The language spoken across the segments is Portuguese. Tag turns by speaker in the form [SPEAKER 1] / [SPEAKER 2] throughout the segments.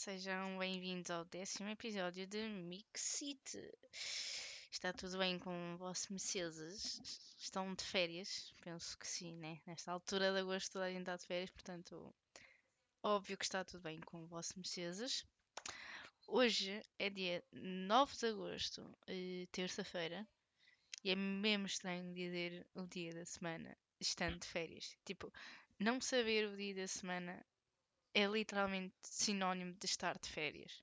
[SPEAKER 1] sejam bem-vindos ao décimo episódio de Mixit. Está tudo bem com vossos mercedes? Estão de férias? Penso que sim, né? Nesta altura de agosto toda a gente está de férias, portanto, óbvio que está tudo bem com vossos mercedes. Hoje é dia 9 de agosto, eh, terça-feira, e é mesmo estranho dizer o dia da semana estando de férias. Tipo, não saber o dia da semana é literalmente sinónimo de estar de férias.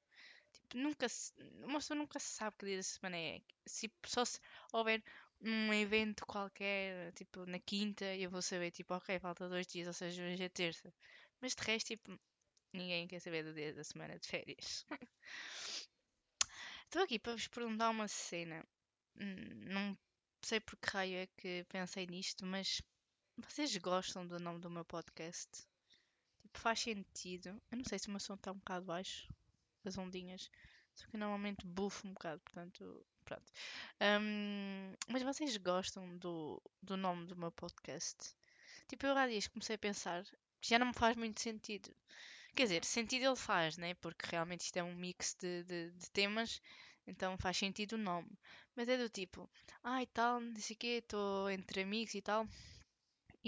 [SPEAKER 1] Tipo, nunca se, uma pessoa nunca sabe que dia da semana é. Se, só se houver um evento qualquer, tipo na quinta, eu vou saber, tipo, ok, falta dois dias, ou seja, hoje é terça. Mas de resto, tipo, ninguém quer saber do dia da semana de férias. Estou aqui para vos perguntar uma cena. Hum, não sei por que raio é que pensei nisto, mas vocês gostam do nome do meu podcast? Tipo, faz sentido. Eu não sei se o meu som está um bocado baixo, as ondinhas. Só que eu normalmente bufo um bocado, portanto, pronto. Um, mas vocês gostam do, do nome do meu podcast? Tipo, eu há dias comecei a pensar, já não me faz muito sentido. Quer dizer, sentido ele faz, né? Porque realmente isto é um mix de, de, de temas, então faz sentido o nome. Mas é do tipo, ai ah, tal, não sei o quê, estou entre amigos e tal.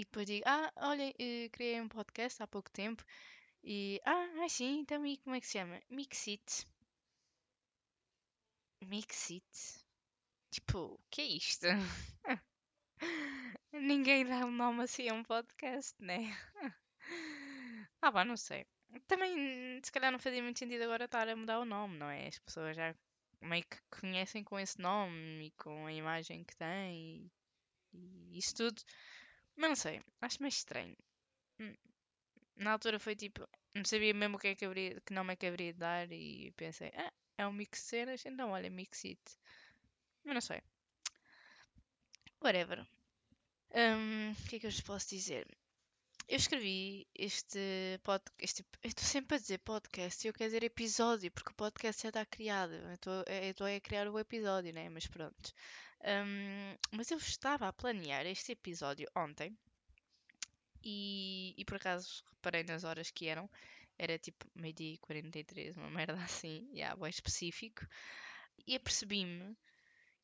[SPEAKER 1] E depois digo, ah, olha, eh, criei um podcast há pouco tempo. E, ah, ah sim, então e como é que se chama? Mixit. Mixit? Tipo, o que é isto? Ninguém dá um nome assim a um podcast, né? ah, pá, não sei. Também, se calhar não fazia muito sentido agora estar a mudar o nome, não é? As pessoas já meio que conhecem com esse nome e com a imagem que tem e, e isso tudo. Mas não sei, acho meio estranho. Hum, na altura foi tipo, não sabia mesmo o que é que, haveria, que nome é que haveria de dar e pensei, ah, é um mix de cenas, então olha, mix it. Mas não sei. Whatever. Um, o que é que eu vos posso dizer? Eu escrevi este podcast. Eu estou sempre a dizer podcast e eu quero dizer episódio, porque o podcast já está criado. Eu estou a criar o episódio, né? Mas pronto. Um, mas eu estava a planear este episódio ontem e, e por acaso reparei nas horas que eram. Era tipo meio-dia e 43, uma merda assim, e yeah, bem específico. E apercebi-me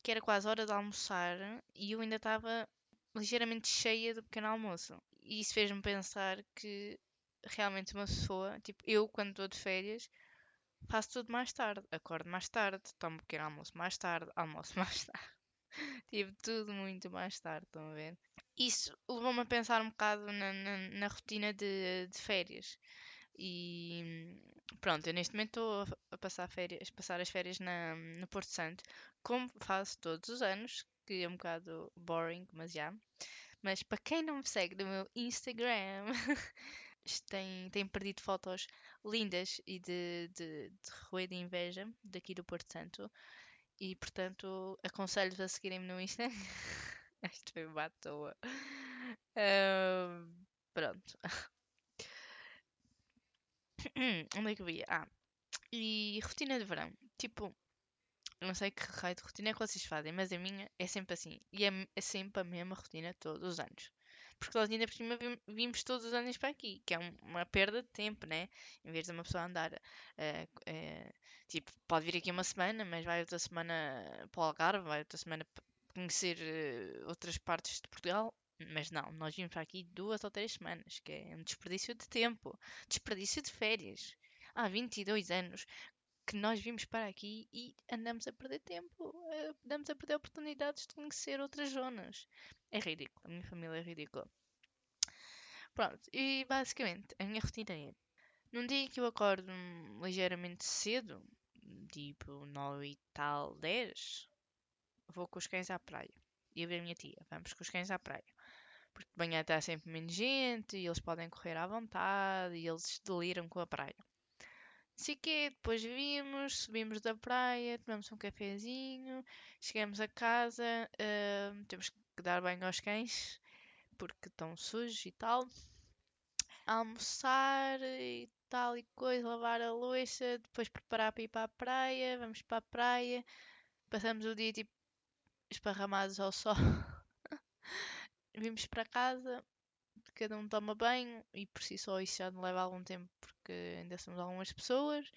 [SPEAKER 1] que era quase hora de almoçar e eu ainda estava ligeiramente cheia do pequeno almoço. E isso fez-me pensar que realmente uma pessoa, tipo, eu quando estou de férias, faço tudo mais tarde. Acordo mais tarde, tomo pequeno almoço mais tarde, almoço mais tarde. Tive tudo muito mais tarde, estão a ver? Isso levou-me a pensar um bocado na, na, na rotina de, de, férias. E pronto, eu neste momento estou a passar, férias, passar as férias na, no Porto Santo, como faço todos os anos, que é um bocado boring, mas já. Mas para quem não me segue no meu Instagram, tem, tem perdido fotos lindas e de, de, de de inveja daqui do Porto Santo. E portanto, aconselho-vos a seguirem-me no Insta. Isto foi uma à toa. Uh, pronto. Onde é que eu ia? Ah, e rotina de verão. Tipo, não sei que raio de rotina é que vocês fazem, mas a minha é sempre assim. E é, é sempre a mesma rotina todos os anos. Porque nós ainda por cima vimos todos os anos para aqui, que é um, uma perda de tempo, né? Em vez de uma pessoa andar, uh, uh, tipo, pode vir aqui uma semana, mas vai outra semana para o Algarve, vai outra semana conhecer uh, outras partes de Portugal. Mas não, nós vimos para aqui duas ou três semanas, que é um desperdício de tempo, desperdício de férias. Há 22 anos que nós vimos para aqui e andamos a perder tempo, andamos a perder oportunidades de conhecer outras zonas. É ridículo, a minha família é ridícula. Pronto, e basicamente a minha rotina é: num dia que eu acordo ligeiramente cedo, tipo 9 e tal, 10, vou com os cães à praia. E eu e a minha tia, vamos com os cães à praia. Porque de manhã está sempre menos gente e eles podem correr à vontade e eles deliram com a praia. Sei que depois vimos, subimos da praia, tomamos um cafezinho, chegamos a casa, uh, temos que dar banho aos cães porque estão sujos e tal. Almoçar e tal e coisa, lavar a louça, depois preparar para ir para a praia, vamos para a praia, passamos o dia tipo esparramados ao sol. Vimos para casa, cada um toma banho e por si só isso já não leva algum tempo porque ainda somos algumas pessoas.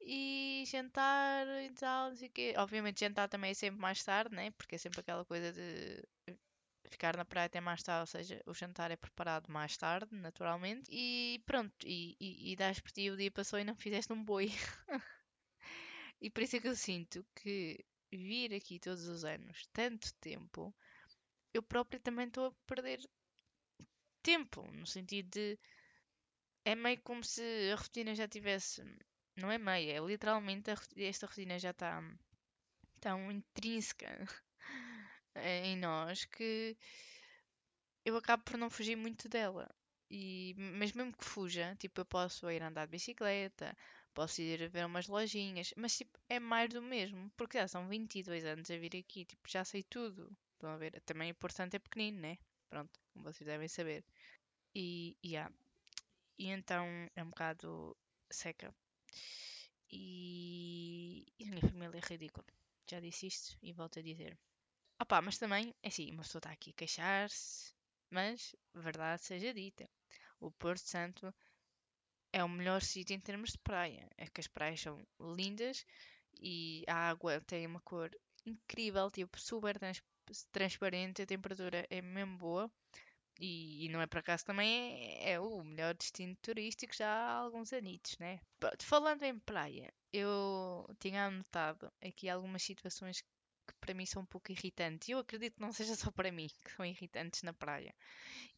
[SPEAKER 1] E jantar e tal, não sei o quê. Obviamente jantar também é sempre mais tarde, né? Porque é sempre aquela coisa de ficar na praia até mais tarde, ou seja, o jantar é preparado mais tarde, naturalmente. E pronto, e, e, e dás por ti o dia passou e não fizeste um boi. e por isso é que eu sinto que vir aqui todos os anos, tanto tempo, eu própria também estou a perder tempo, no sentido de é meio como se a rotina já tivesse. Não é meio, é literalmente esta rotina já está tão intrínseca em nós que eu acabo por não fugir muito dela. E, mas mesmo que fuja, tipo, eu posso ir andar de bicicleta, posso ir ver umas lojinhas, mas tipo, é mais do mesmo, porque já são 22 anos a vir aqui, tipo, já sei tudo. Estão a ver? Também o importante é pequenino, né? Pronto, como vocês devem saber. E, yeah. e então é um bocado seca. E, e a minha família é ridícula. Já disse isto e volto a dizer. Opá, mas também, é assim, uma pessoa está aqui a queixar-se, mas verdade seja dita. O Porto Santo é o melhor sítio em termos de praia. É que as praias são lindas e a água tem uma cor incrível, tipo, super trans transparente, a temperatura é mesmo boa. E, e, não é por acaso também é, é, o melhor destino turístico já há alguns anitos, né? Falando em praia, eu tinha anotado aqui algumas situações que para mim são um pouco irritantes. E eu acredito que não seja só para mim que são irritantes na praia.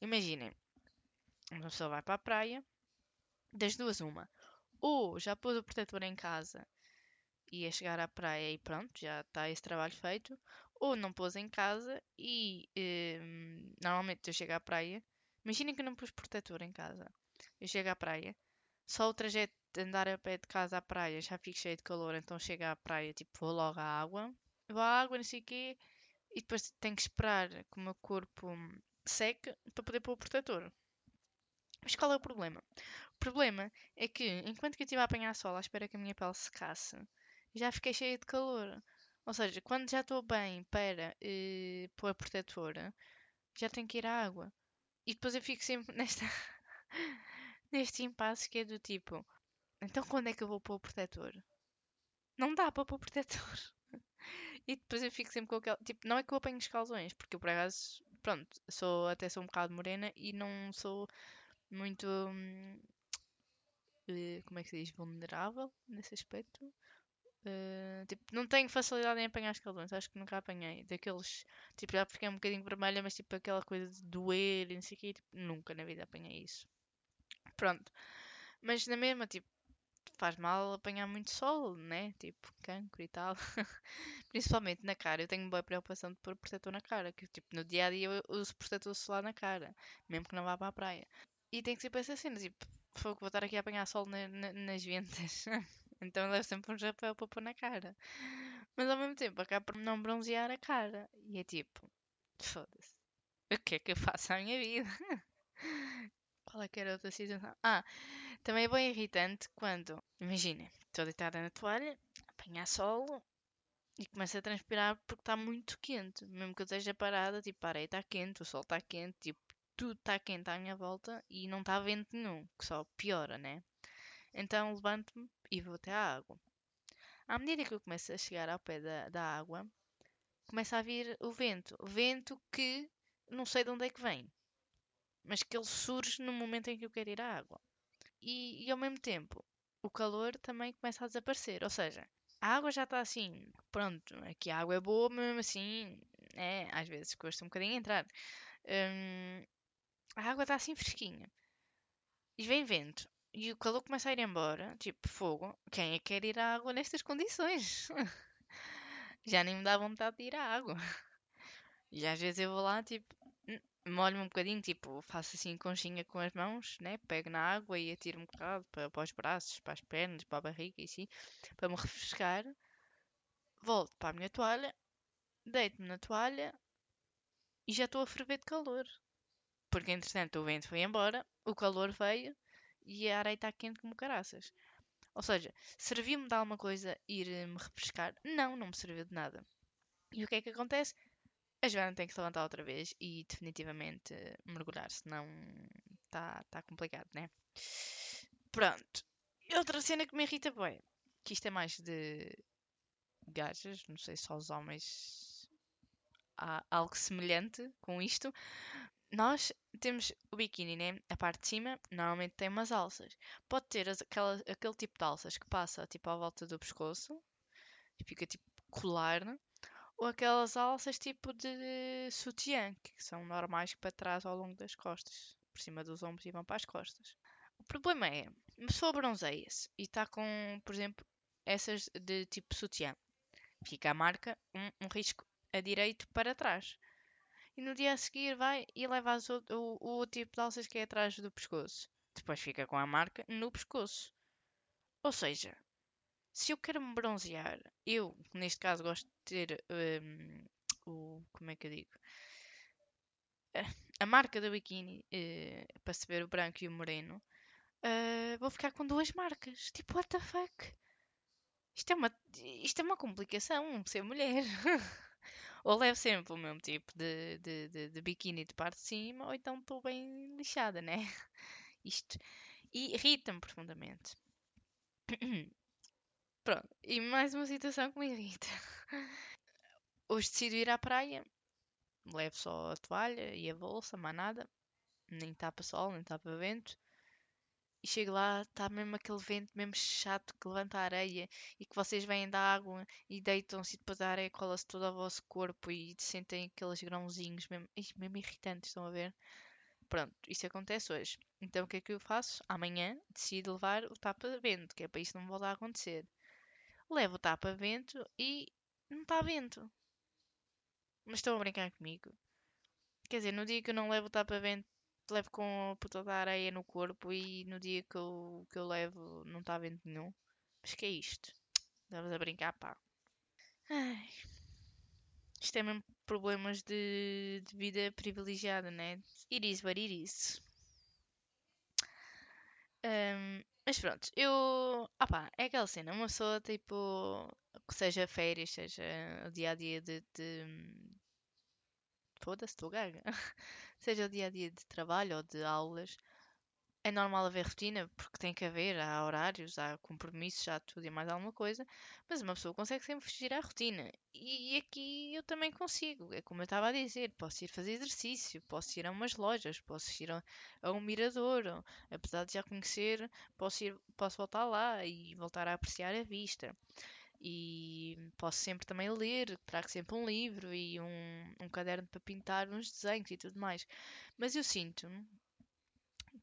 [SPEAKER 1] Imaginem, uma pessoa vai para a praia, das duas uma. Ou já pôs o protetor em casa e ia chegar à praia e pronto, já está esse trabalho feito. Ou não pôs em casa e um, normalmente eu chego à praia. Imaginem que eu não pus protetor em casa. Eu chego à praia, só o trajeto de andar a pé de casa à praia já fico cheio de calor, então chego à praia, tipo, vou logo à água. Vou à água, não sei o quê, e depois tenho que esperar que o meu corpo seque para poder pôr o protetor. Mas qual é o problema? O problema é que, enquanto que eu estive a apanhar sol à espera que a minha pele secasse, já fiquei cheia de calor. Ou seja, quando já estou bem para uh, pôr a protetora, já tenho que ir à água. E depois eu fico sempre nesta neste impasse que é do tipo, então quando é que eu vou pôr o protetor? Não dá para pôr o protetor. e depois eu fico sempre com aquela. Tipo, não é que eu apanho escalões, porque eu por acaso, pronto, sou, até sou um bocado morena e não sou muito. Hum, uh, como é que se diz? Vulnerável nesse aspecto. Uh, tipo, não tenho facilidade em apanhar escaldões, acho que nunca apanhei. Daqueles, tipo, já fiquei um bocadinho vermelha, mas tipo aquela coisa de doer e não sei o quê, tipo, nunca na vida apanhei isso. Pronto. Mas na mesma, tipo, faz mal apanhar muito sol, né? Tipo, cancro e tal. Principalmente na cara. Eu tenho boa preocupação de pôr protetor na cara, que tipo, no dia a dia eu uso protetor solar na cara, mesmo que não vá para a praia. E tem que ser para essa cena, tipo, vou estar aqui a apanhar sol na, na, nas ventas. Então eu levo sempre um chapéu para pôr na cara. Mas ao mesmo tempo acaba por não bronzear a cara. E é tipo, foda-se. O que é que eu faço à minha vida? Qual é que era outra situação? Ah, também é bem irritante quando, imagina, estou deitada na toalha, apanhar sol e começa a transpirar porque está muito quente. Mesmo que eu esteja parada, tipo, parei, está quente, o sol está quente, tipo, tudo está quente à minha volta e não está vento nenhum, que só piora, né? Então levanto-me e vou até à água. À medida que eu começo a chegar ao pé da, da água, começa a vir o vento. Vento que não sei de onde é que vem, mas que ele surge no momento em que eu quero ir à água. E, e ao mesmo tempo, o calor também começa a desaparecer. Ou seja, a água já está assim, pronto, aqui a água é boa, mas mesmo assim, é, às vezes custa um bocadinho entrar. Hum, a água está assim fresquinha. E vem vento. E o calor começa a ir embora, tipo fogo. Quem é que quer ir à água nestas condições? Já nem me dá vontade de ir à água. E às vezes eu vou lá, tipo, molho-me um bocadinho, tipo, faço assim conchinha com as mãos, né? Pego na água e atiro um bocado para, para os braços, para as pernas, para a barriga e assim, para me refrescar. Volto para a minha toalha, deito-me na toalha e já estou a ferver de calor. Porque entretanto o vento foi embora, o calor veio e a areia está quente como caraças. Ou seja, serviu-me de alguma coisa ir-me refrescar? Não, não me serviu de nada. E o que é que acontece? A Joana tem que se levantar outra vez e definitivamente mergulhar, senão está tá complicado, né? Pronto. Outra cena que me irrita bem que isto é mais de gajas, não sei se aos homens há algo semelhante com isto. Nós temos o biquíni, né? A parte de cima normalmente tem umas alças. Pode ter aquela, aquele tipo de alças que passa tipo à volta do pescoço e fica tipo colar, ou aquelas alças tipo de sutiã, que são normais para trás ao longo das costas, por cima dos ombros e vão para as costas. O problema é, uma pessoa bronzeia-se e está com, por exemplo, essas de tipo sutiã. Fica a marca, um, um risco a direito para trás. E no dia a seguir vai e leva o, o, tipo de alças que é atrás do pescoço. Depois fica com a marca no pescoço. Ou seja, se eu quero me bronzear, eu, neste caso, gosto de ter um, o. Como é que eu digo? A, marca do biquíni uh, para se ver o branco e o moreno. Uh, vou ficar com duas marcas. Tipo, what the fuck? Isto é uma, isto é uma complicação, ser mulher. ou levo sempre o mesmo tipo de, de, de, de biquíni de parte de cima, ou então estou bem lixada, né? Isto. E irrita-me profundamente. Pronto, e mais uma situação que me irrita. Hoje decido ir à praia, levo só a toalha e a bolsa, mais nada, nem tapa sol, nem tapa vento. E chego lá, está mesmo aquele vento mesmo chato que levanta a areia e que vocês vêm da água e deitam-se e depois a areia cola-se todo ao vosso corpo e sentem aqueles grãozinhos mesmo, mesmo irritantes, estão a ver? Pronto, isso acontece hoje. Então o que é que eu faço? Amanhã decido levar o tapa-vento, que é para isso não voltar a acontecer levo o tapa-vento e não está vento. Mas estão a brincar comigo. Quer dizer, no dia que eu não levo o tapa-vento, levo com puta da areia no corpo e no dia que eu, que eu levo não está vento nenhum. Mas que é isto? Estavas a brincar, pá. Ai. Isto é mesmo problemas de, de vida privilegiada, né? It is what it is. Um, mas pronto, eu. Ah pá, é aquela cena, uma pessoa tipo. Seja férias, seja o dia a dia de. de... Foda-se, estou gaga. seja o dia a dia de trabalho ou de aulas, é normal haver rotina, porque tem que haver, há horários, há compromissos, há tudo e mais alguma coisa, mas uma pessoa consegue sempre fugir à rotina. E aqui eu também consigo, é como eu estava a dizer, posso ir fazer exercício, posso ir a umas lojas, posso ir a, a um mirador, apesar de já conhecer, posso, ir, posso voltar lá e voltar a apreciar a vista. E posso sempre também ler, trago sempre um livro e um, um caderno para pintar uns desenhos e tudo mais. Mas eu sinto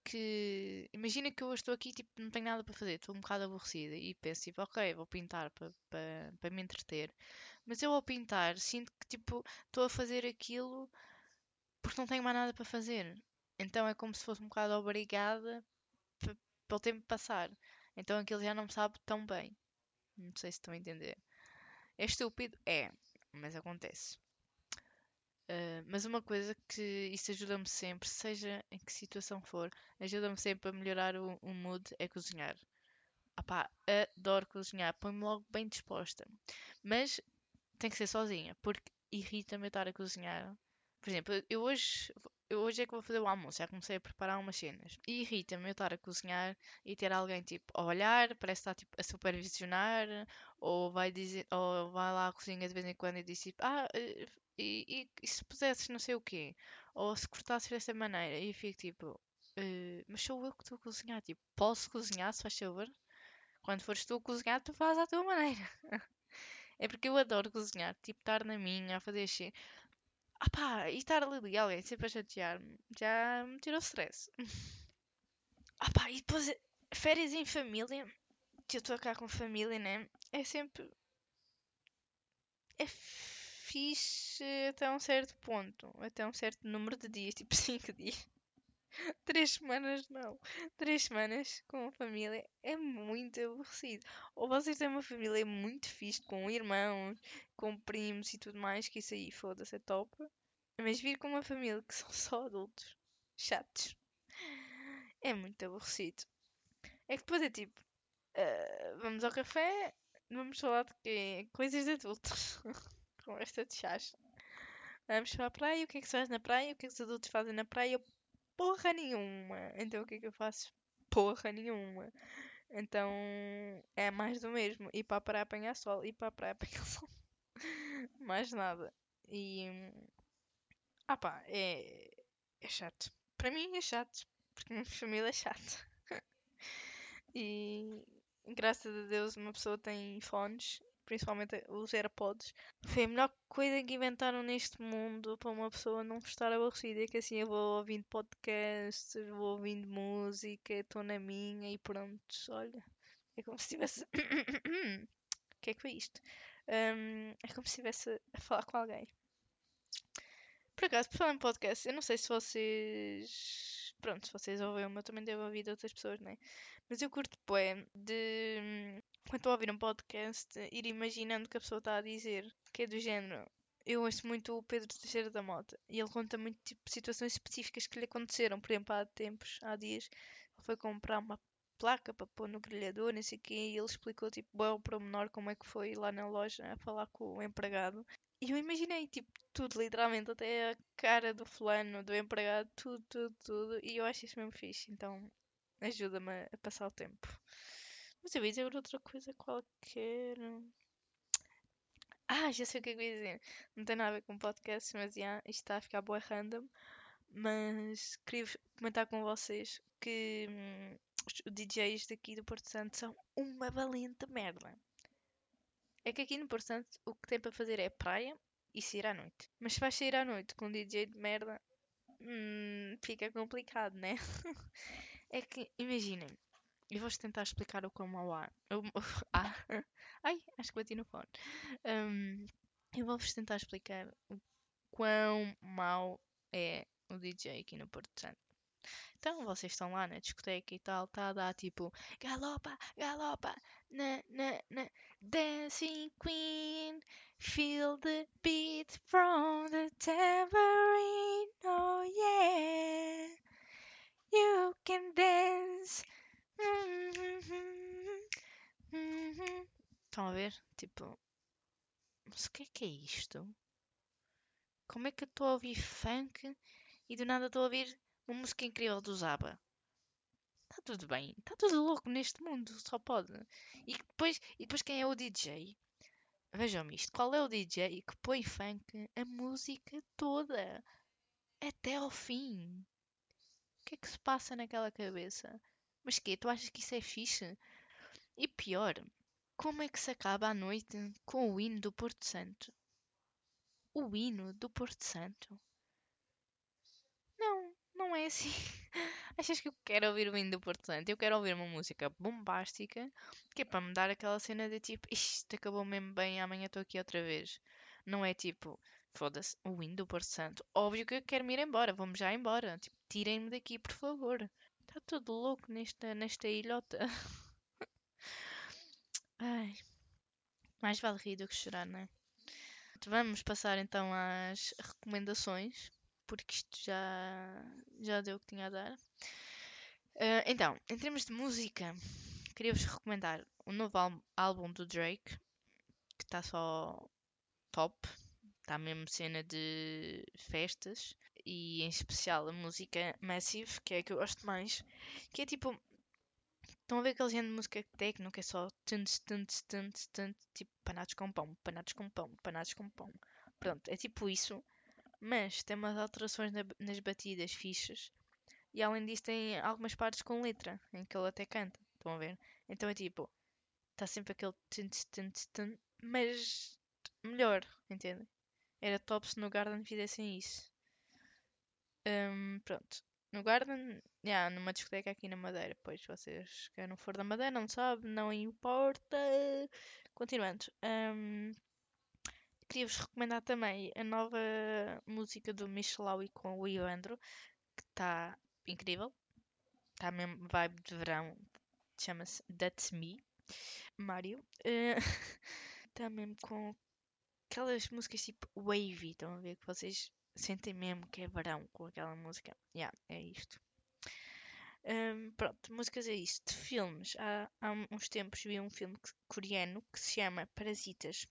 [SPEAKER 1] que imagina que eu estou aqui tipo não tenho nada para fazer, estou um bocado aborrecida e penso tipo, ok, vou pintar para pa, pa me entreter. Mas eu ao pintar sinto que tipo estou a fazer aquilo porque não tenho mais nada para fazer. Então é como se fosse um bocado obrigada para o tempo passar. Então aquilo já não me sabe tão bem. Não sei se estão a entender. É estúpido? É, mas acontece. Uh, mas uma coisa que isso ajuda-me sempre, seja em que situação for, ajuda-me sempre a melhorar o, o mood é cozinhar. Apá, adoro cozinhar, põe-me logo bem disposta. Mas tem que ser sozinha, porque irrita-me estar a cozinhar. Por exemplo, eu hoje, hoje é que vou fazer o almoço, já comecei a preparar umas cenas. E irrita-me eu estar a cozinhar e ter alguém tipo a olhar, parece estar tipo, a supervisionar, ou vai dizer, ou vai lá à cozinha de vez em quando e diz tipo, ah, eh, e, e, e, se pusesses não sei o quê, ou se cortasses desta maneira, e eu fico tipo, uh, mas sou eu que estou a cozinhar, tipo, posso cozinhar, se faz favor? Quando fores tu a cozinhar, tu fazes à tua maneira. é porque eu adoro cozinhar, tipo, estar na minha, a fazer assim. Ah pá, e estar ali alguém sempre a chatear-me, já me tirou stress. ah pá, e depois férias em família, que eu estou cá com família, né? É sempre. É fixe até um certo ponto, até um certo número de dias, tipo 5 dias. Três semanas não. Três semanas com a família é muito aborrecido. Ou vocês têm uma família muito fixe, com irmãos, com primos e tudo mais, que isso aí foda-se é top. Mas vir com uma família que são só adultos, chatos, é muito aborrecido. É que depois é tipo, uh, vamos ao café, vamos falar de quê? Coisas de adultos. conversa de chás. Vamos para a praia, o que é que se faz na praia? O que é que os adultos fazem na praia? Porra nenhuma. Então o que é que eu faço? Porra nenhuma. Então é mais do mesmo. Ir para a praia apanhar sol, ir para a praia apanhar sol. mais nada. E. Ah pá, é. É chato. Para mim é chato. Porque minha família é chata. e. Graças a Deus uma pessoa tem fones principalmente os AirPods, foi a melhor coisa que inventaram neste mundo para uma pessoa não estar aborrecida. Que assim eu vou ouvindo podcasts, vou ouvindo música, estou na minha e pronto, olha. É como se estivesse. O que é que foi isto? Um, é como se estivesse a falar com alguém. Por acaso, por falar em podcast, eu não sei se vocês. Pronto, se vocês ouvem o meu, também devo ouvir de outras pessoas, né? Mas eu curto, poé, de quando estou a ouvir um podcast, ir imaginando que a pessoa está a dizer, que é do género. Eu ouço muito o Pedro Teixeira da Mota e ele conta muito tipo situações específicas que lhe aconteceram. Por exemplo, há tempos, há dias, ele foi comprar uma placa para pôr no grelhador, não sei o quê, e ele explicou tipo bem o promenor como é que foi lá na loja a falar com o empregado. E eu imaginei tipo tudo, literalmente, até a cara do fulano, do empregado, tudo, tudo, tudo. E eu acho isso mesmo fixe, então ajuda-me a passar o tempo. Mas eu ia dizer outra coisa qualquer. Ah, já sei o que é que eu ia dizer. Não tem nada a ver com podcast, mas já, isto está a ficar boa random. Mas queria comentar com vocês que hum, os DJs daqui do Porto Santo são uma valente merda. É que aqui no Porto Santo o que tem para fazer é praia e sair à noite. Mas se vais sair à noite com um DJ de merda, hum, fica complicado, né? é que, imaginem, eu vou tentar explicar o quão mau há. ah, ai, acho que bati no fone. Um, eu vou-vos tentar explicar o quão mau é o DJ aqui no Porto Santo. Então vocês estão lá na discoteca e tal, tá a dar tipo galopa, galopa, na, na, na, dancing queen, feel the beat from the tambourine, oh yeah, you can dance Estão a ver? Tipo, mas o que é que é isto? Como é que eu estou a ouvir funk e do nada estou a ouvir uma música incrível do Zaba? Está tudo bem, está tudo louco neste mundo, só pode. E depois, e depois quem é o DJ? Vejam-me isto, qual é o DJ que põe funk a música toda? Até ao fim. Que é que se passa naquela cabeça? Mas que Tu achas que isso é fixe? E pior, como é que se acaba a noite com o hino do Porto Santo? O hino do Porto Santo? Não, não é assim. Achas que eu quero ouvir o hino do Porto Santo? Eu quero ouvir uma música bombástica que é para me dar aquela cena de tipo, isto acabou mesmo bem, amanhã estou aqui outra vez. Não é tipo, foda-se, o hino do Porto Santo. Óbvio que eu quero me ir embora, vamos já embora. Tipo, tirem-me daqui, por favor. Está tudo louco nesta, nesta ilhota. Ai, mais vale rir do que chorar, não é? Vamos passar então às recomendações, porque isto já, já deu o que tinha a dar. Uh, então, em termos de música, queria-vos recomendar o novo álbum do Drake, que está só top. Está mesmo cena de festas e em especial a música Massive, que é a que eu gosto mais, que é tipo. Estão a ver aquele género de música técnica que é só tunts, tunts, tunts, tunts, tipo panados com pão, panados com pão, panados com pão. Pronto, é tipo isso, mas tem umas alterações na, nas batidas fixas e além disso tem algumas partes com letra em que ele até canta. Estão a ver? Então é tipo, está sempre aquele tunts, tunts, tunts, mas melhor, entendem? Era top se no Garden fizessem isso. Um, pronto. No Garden, yeah, numa discoteca aqui na Madeira. Pois vocês que não for da Madeira, não sabe, não importa. Continuando. Um, Queria-vos recomendar também a nova música do Michelawi com o Iandro, que está incrível. Está mesmo vibe de verão. Chama-se That's Me. Mario. Está uh, mesmo com aquelas músicas tipo wavy. Estão a ver que vocês sentem mesmo que é verão com aquela música. Yeah, é isto. Um, pronto, músicas é isto. De filmes, há, há uns tempos vi um filme coreano que se chama Parasitas.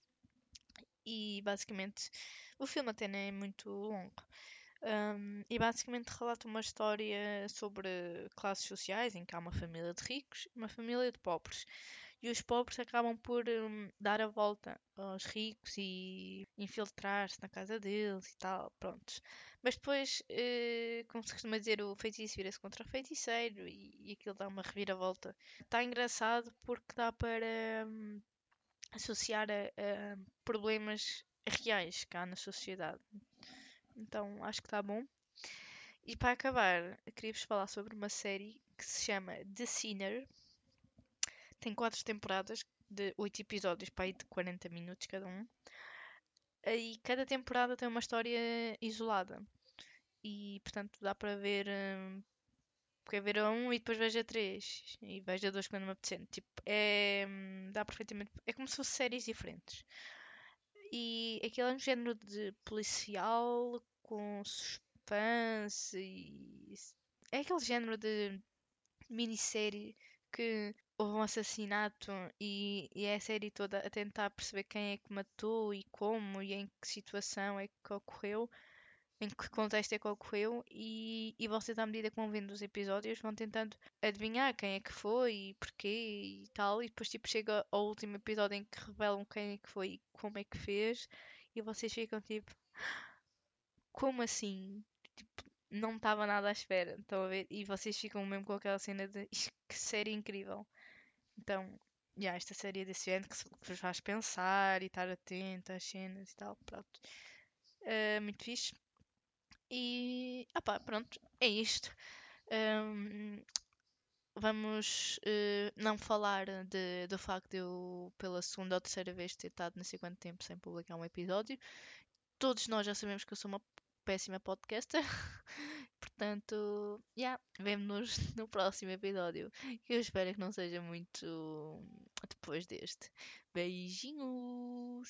[SPEAKER 1] E basicamente o filme até não é muito longo. Um, e basicamente relata uma história sobre classes sociais em que há uma família de ricos e uma família de pobres. E os pobres acabam por um, dar a volta aos ricos e infiltrar-se na casa deles e tal, prontos. Mas depois, uh, como se costuma dizer, o feitiço vira-se contra o feiticeiro e, e aquilo dá uma reviravolta. Está engraçado porque dá para um, associar a, a problemas reais cá na sociedade. Então acho que está bom. E para acabar, queria-vos falar sobre uma série que se chama The Sinner. Tem quatro temporadas de oito episódios para aí de 40 minutos cada um. E cada temporada tem uma história isolada. E portanto dá para ver. Hum, porque ver a um e depois vejo a três. E vejo a dois quando me apetecer. Tipo, é. Hum, dá perfeitamente. É como se fossem séries diferentes. E aquele é um género de policial com suspense e. É aquele género de minissérie que houve um assassinato e, e é a série toda a tentar perceber quem é que matou e como e em que situação é que ocorreu em que contexto é que ocorreu e, e vocês, à medida que vão vendo os episódios, vão tentando adivinhar quem é que foi e porquê e tal, e depois tipo chega ao último episódio em que revelam quem é que foi e como é que fez, e vocês ficam tipo, como assim? Tipo, não estava nada à espera, estão a ver? E vocês ficam mesmo com aquela cena de que série incrível. Então, já, esta série é desse ano que, vos faz pensar e estar atento às cenas e tal, pronto. Uh, muito fixe. E, ah pá, pronto, é isto. Um, vamos uh, não falar de, do facto de eu, pela segunda ou terceira vez, ter estado não sei quanto tempo sem publicar um episódio. Todos nós já sabemos que eu sou uma péssima podcaster. Portanto, yeah, vemo-nos no próximo episódio. Que eu espero que não seja muito depois deste. Beijinhos!